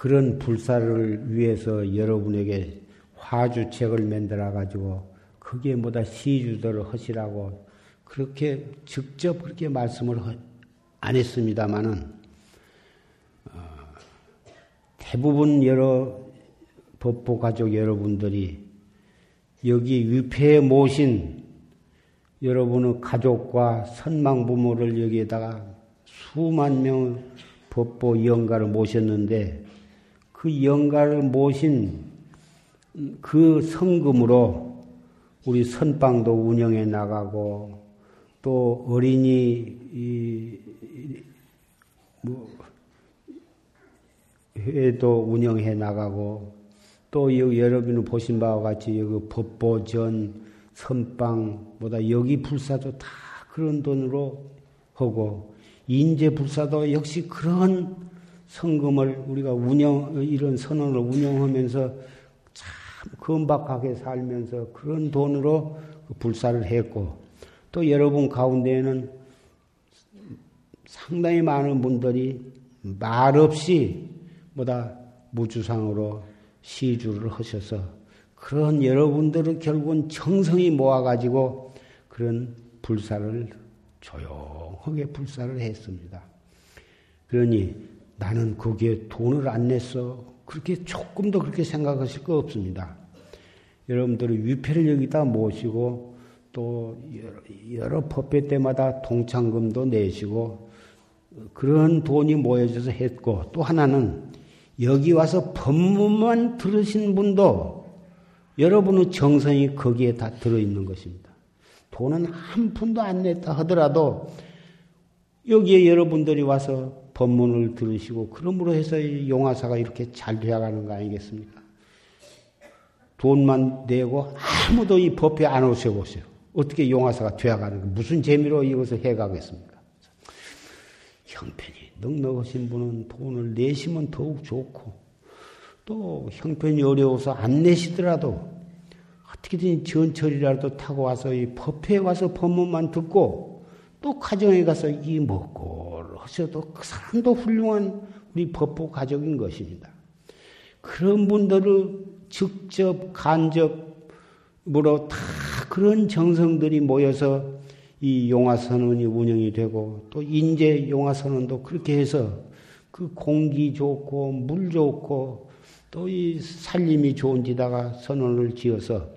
그런 불사를 위해서 여러분에게 화주책을 만들어 가지고 그게 뭐다 시주도를 하시라고 그렇게 직접 그렇게 말씀을 안 했습니다마는 어, 대부분 여러 법보 가족 여러분들이 여기 위패에 모신 여러분의 가족과 선망 부모를 여기에다가 수만 명 법보 영가를 모셨는데 그 영가를 모신 그 성금으로 우리 선방도 운영해 나가고 또 어린이 뭐 회도 운영해 나가고 또 여러분이 보신 바와 같이 여기 법보전 선방보다 여기 불사도 다 그런 돈으로 하고 인재 불사도 역시 그런 성금을 우리가 운영, 이런 선언을 운영하면서 참 건박하게 살면서 그런 돈으로 그 불사를 했고 또 여러분 가운데에는 상당히 많은 분들이 말없이 뭐다 무주상으로 시주를 하셔서 그런 여러분들은 결국은 정성이 모아가지고 그런 불사를 조용하게 불사를 했습니다. 그러니 나는 거기에 돈을 안 냈어. 그렇게 조금도 그렇게 생각하실 거 없습니다. 여러분들이 위패를 여기다 모시고 또 여러, 여러 법회 때마다 동창금도 내시고 그런 돈이 모여져서 했고 또 하나는 여기 와서 법문만 들으신 분도 여러분의 정성이 거기에 다 들어있는 것입니다. 돈은 한 푼도 안 냈다 하더라도 여기에 여러분들이 와서 법문을 들으시고 그러므로 해서 용화사가 이렇게 잘 되어가는 거 아니겠습니까? 돈만 내고 아무도 이 법에 안 오셔보세요. 어떻게 용화사가 되어가는 거 무슨 재미로 이것을 해가겠습니까? 형편이 넉넉하신 분은 돈을 내시면 더욱 좋고 또 형편이 어려워서 안 내시더라도 어떻게든 전철이라도 타고 와서 이 법회에 와서 법문만 듣고 또 가정에 가서 이 먹고 하셔도 그 사람도 훌륭한 우리 법보 가족인 것입니다. 그런 분들을 직접 간접으로 다 그런 정성들이 모여서 이 용화선언이 운영이 되고 또 인재 용화선언도 그렇게 해서 그 공기 좋고 물 좋고 또 이 살림이 좋은 데다가 선언을 지어서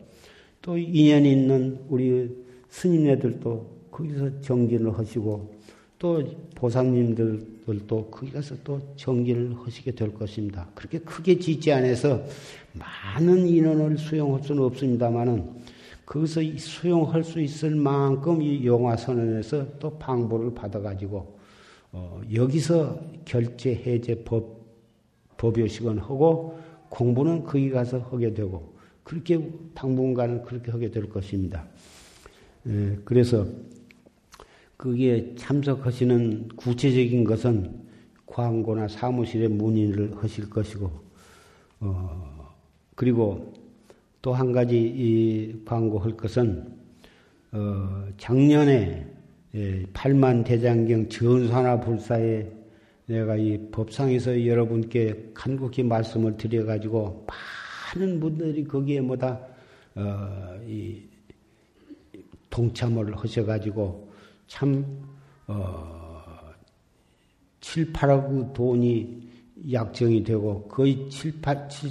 또 인연 있는 우리 스님네들도 거기서 정진을 하시고 또 보상님들도 거기 가서 또 정기를 하시게 될 것입니다. 그렇게 크게 짓지 않아서 많은 인원을 수용할 수는 없습니다만은 거기서 수용할 수 있을 만큼 이 영화 선언에서 또 방보를 받아가지고 어, 여기서 결제 해제 법 법요식은 하고 공부는 거기 가서 하게 되고 그렇게 당분간은 그렇게 하게 될 것입니다. 에, 그래서 거기에 참석하시는 구체적인 것은 광고나 사무실에 문의를 하실 것이고, 어, 그리고 또 한 가지 이 광고할 것은 어, 작년에 예, 팔만 대장경 전산화 불사에 내가 이 법상에서 여러분께 간곡히 말씀을 드려가지고 많은 분들이 거기에 뭐다 어, 이 동참을 하셔가지고 참 어, 7, 8억 돈이 약정이 되고 거의 7, 8, 7,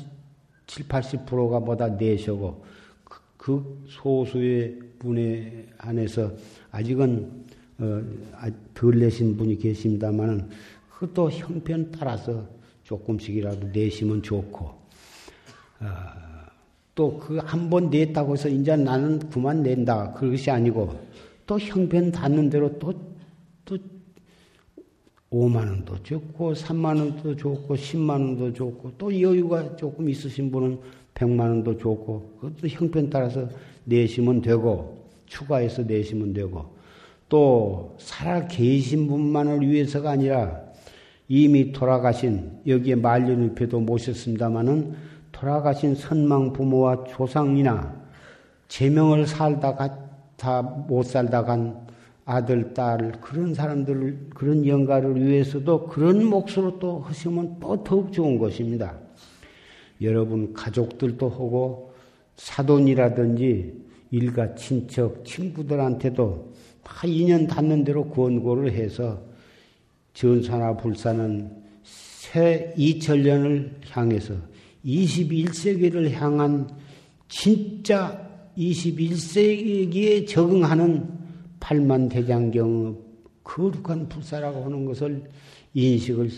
7 80%가 뭐다 내셔고 그, 그 소수의 분에 한해서 아직은 어, 아, 덜 내신 분이 계십니다만은 그것도 형편 따라서 조금씩이라도 내시면 좋고 어, 또그 한 번 냈다고 해서 이제 나는 그만 낸다. 그것이 아니고 또 형편 닿는 대로 또 또 5만 원도 좋고 3만 원도 좋고 10만 원도 좋고 또 여유가 조금 있으신 분은 100만 원도 좋고 그것도 형편 따라서 내시면 되고 추가해서 내시면 되고 또 살아 계신 분만을 위해서가 아니라 이미 돌아가신 여기에 말년일패도 모셨습니다마는 돌아가신 선망 부모와 조상이나 제명을 살다가 다 못 살다 간 아들, 딸 그런 사람들 그런 영가를 위해서도 그런 몫으로 또 하시면 또 더욱 좋은 것입니다. 여러분 가족들도 하고 사돈이라든지 일가 친척 친구들한테도 다 인연 닿는 대로 권고를 해서 전사나 불사는 새 2000년을 향해서 21세기를 향한 진짜 21세기에 적응하는 팔만 대장경 거룩한 불사라고 하는 것을 인식을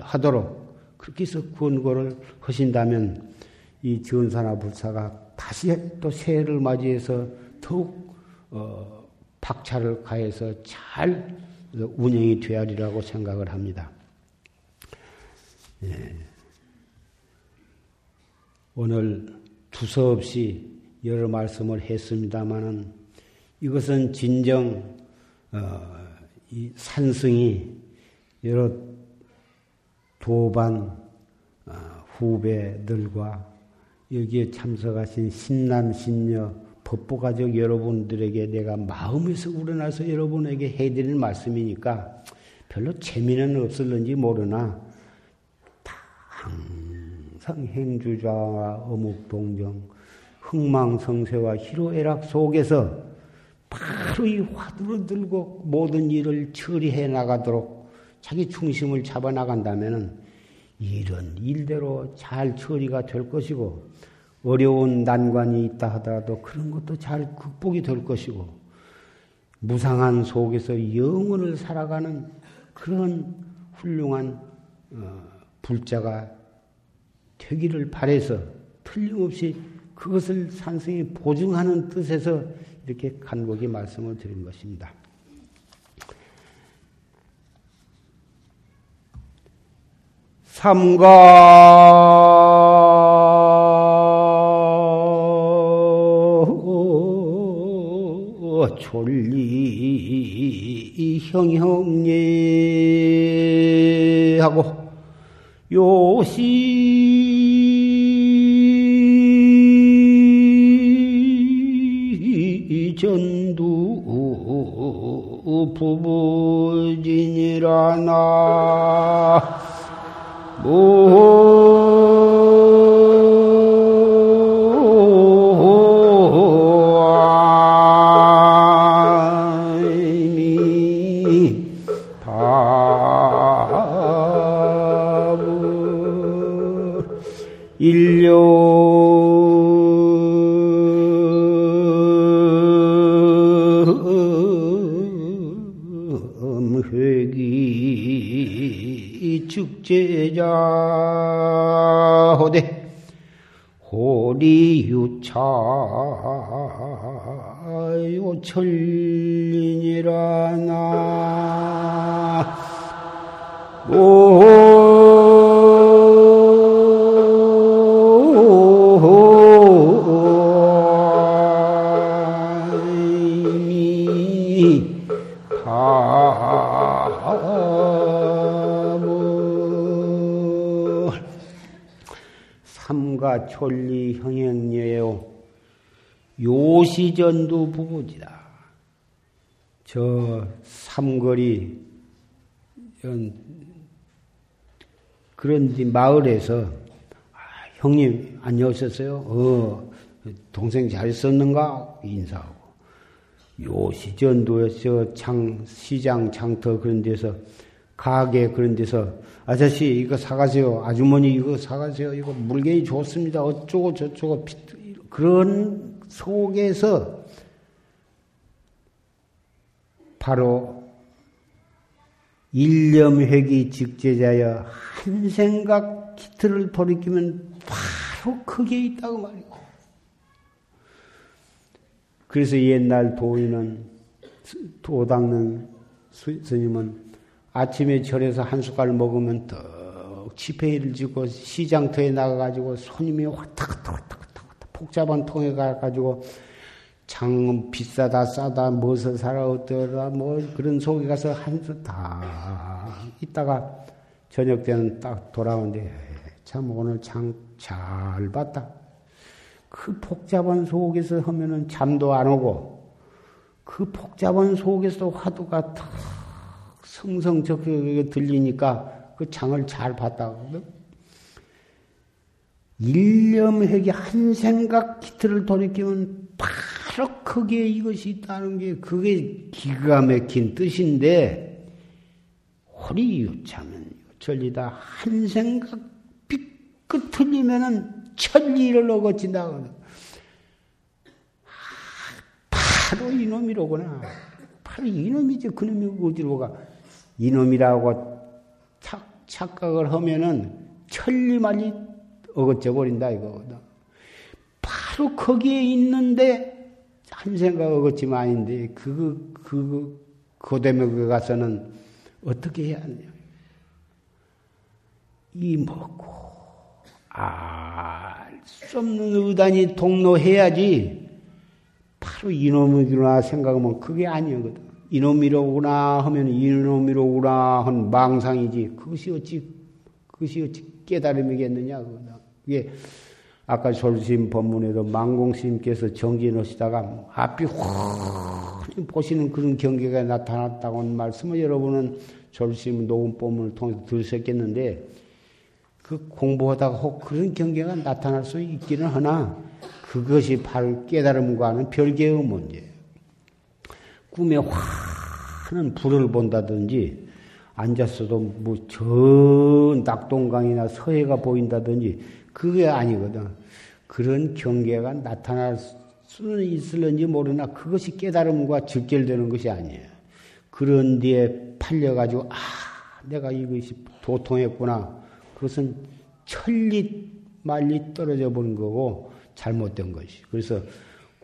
하도록 그렇게 해서 권고를 하신다면 이 전사나 불사가 다시 또 새해를 맞이해서 더욱 어, 박차를 가해서 잘 운영이 되어리라고 생각을 합니다. 예. 오늘 두서없이 여러 말씀을 했습니다마는 이것은 진정 어, 이 산승이 여러 도반 어, 후배들과 여기에 참석하신 신남 신녀 법보 가족 여러분들에게 내가 마음에서 우러나서 여러분에게 해드릴 말씀이니까 별로 재미는 없을는지 모르나 항상 행주자와 어묵 동정 흥망성쇠와 희로애락 속에서 바로 이 화두를 들고 모든 일을 처리해 나가도록 자기 중심을 잡아 나간다면은 일은 일대로 잘 처리가 될 것이고 어려운 난관이 있다 하더라도 그런 것도 잘 극복이 될 것이고 무상한 속에서 영원을 살아가는 그런 훌륭한 어, 불자가 되기를 바래서 틀림없이 그것을 산성이 보증하는 뜻에서 이렇게 간곡히 말씀을 드린 것입니다. 삼가 졸리 형형예하고 요시 부부진이라 나 제자 호대 호리유차 요철린이라 나 가 촐리 형행녀요 요시전두 부부지다. 저 삼거리 그런 마을에서 아, 형님 안녕하셨어요? 어 동생 잘 있었는가 인사하고 요시전도에서 장 시장 장터 그런 데서 가게 그런 데서 아저씨 이거 사가세요. 아주머니 이거 사가세요. 이거 물건이 좋습니다. 어쩌고 저쩌고 그런 속에서 바로 일념회기 직제자여 한 생각 기틀을 돌이키면 바로 그게 있다고 말이고. 그래서 옛날 도인은 도 닦는 스님은 아침에 절에서 한 숟갈 먹으면 떡 지폐를 지고 시장터에 나가가지고 손님이 왔다 갔다 왔다 갔다 왔다 복잡한 통에 가가지고 장 비싸다 싸다 무엇을 사라 어떠라 뭐 그런 속에 가서 한수 다 있다가 저녁 때는 딱 돌아오는데 참 오늘 장 잘 봤다. 그 복잡한 속에서 하면은 잠도 안 오고 그 복잡한 속에서 화두가 탁 성성적하게 들리니까 그 장을 잘 봤다거든. 일념회기 한 생각 기틀을 돌이키면 바로 크게 이것이 있다는 게 그게 기가 막힌 뜻인데 호리유참은 전리다 한 생각 삐끗 틀리면은 천리를 얻어진다. 바로 이놈이로구나. 바로 이놈이지. 그놈이 어디로 가. 이놈이라고 착, 착각을 하면은 천리만이 어긋져 버린다 이거거든. 바로 거기에 있는데 한 생각 어긋지만 아닌데 그, 그, 그대에 그 가서는 어떻게 해야 하냐. 이 먹고, 알 수 없는 의단이 동로해야지 바로 이놈이구나 생각하면 그게 아니거든. 이놈이로구나 하면 이놈이로구나 한 망상이지. 그것이 어찌, 그것이 어찌 깨달음이겠느냐, 그게 아까 솔심 법문에도 망공스님께서 정지해 놓으시다가 앞이 훤히 보시는 그런 경계가 나타났다고 하는 말씀을 여러분은 솔심 녹음 법문을 통해서 들으셨겠는데 그 공부하다가 혹 그런 경계가 나타날 수 있기는 하나 그것이 바로 깨달음과는 별개의 문제예요. 꿈에 환한 불을 본다든지 앉았어도 뭐저 낙동강이나 서해가 보인다든지 그게 아니거든. 그런 경계가 나타날 수는 있을런지 모르나 그것이 깨달음과 직결되는 것이 아니에요. 그런 뒤에 팔려가지고, 아, 내가 이것이 도통했구나. 그것은 천리 말리 떨어져 버린 거고 잘못된 것이. 그래서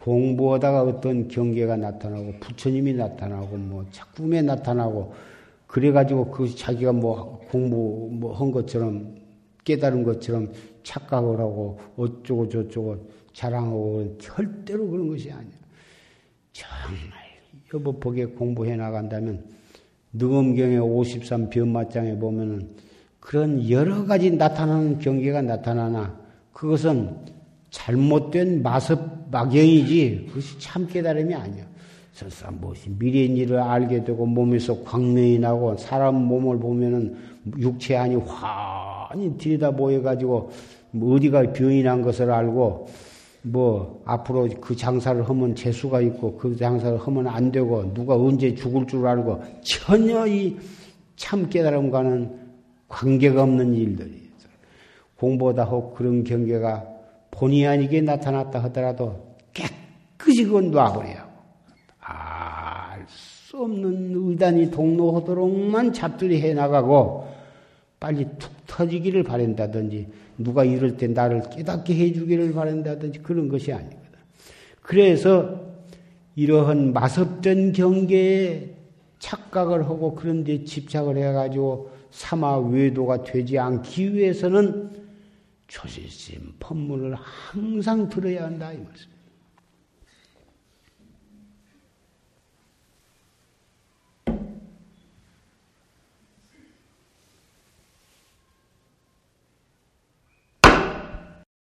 공부하다가 어떤 경계가 나타나고 부처님이 나타나고 뭐 꿈에 나타나고 그래가지고 그것이 자기가 뭐 공부 뭐 한 것처럼 깨달은 것처럼 착각을 하고 어쩌고 저쩌고 자랑하고 절대로 그런 것이 아니야. 정말 여보복에 공부해 나간다면 능엄경의 53 변마장에 보면은 그런 여러 가지 나타나는 경계가 나타나나 그것은 잘못된 마습 막영이지 그것이 참 깨달음이 아니야. 설사 무엇이 미래인 일을 알게 되고 몸에서 광명이 나고 사람 몸을 보면은 육체 안이 환히 들여다 보여가지고 뭐 어디가 병이 난 것을 알고 뭐 앞으로 그 장사를 하면 재수가 있고 그 장사를 하면 안 되고 누가 언제 죽을 줄 알고 전혀 이 참 깨달음과는 관계가 없는 일들이 공보다 혹 그런 경계가 본의 아니게 나타났다 하더라도 깨끗이 그건 놔버려요. 알 수 없는 의단이 동로하도록만 잡들이 해나가고 빨리 툭 터지기를 바란다든지 누가 이럴 때 나를 깨닫게 해주기를 바란다든지 그런 것이 아니거든. 그래서 이러한 마섭전 경계에 착각을 하고 그런 데 집착을 해가지고 사마 외도가 되지 않기 위해서는 조실심 법문을 항상 들어야 한다 이 말씀.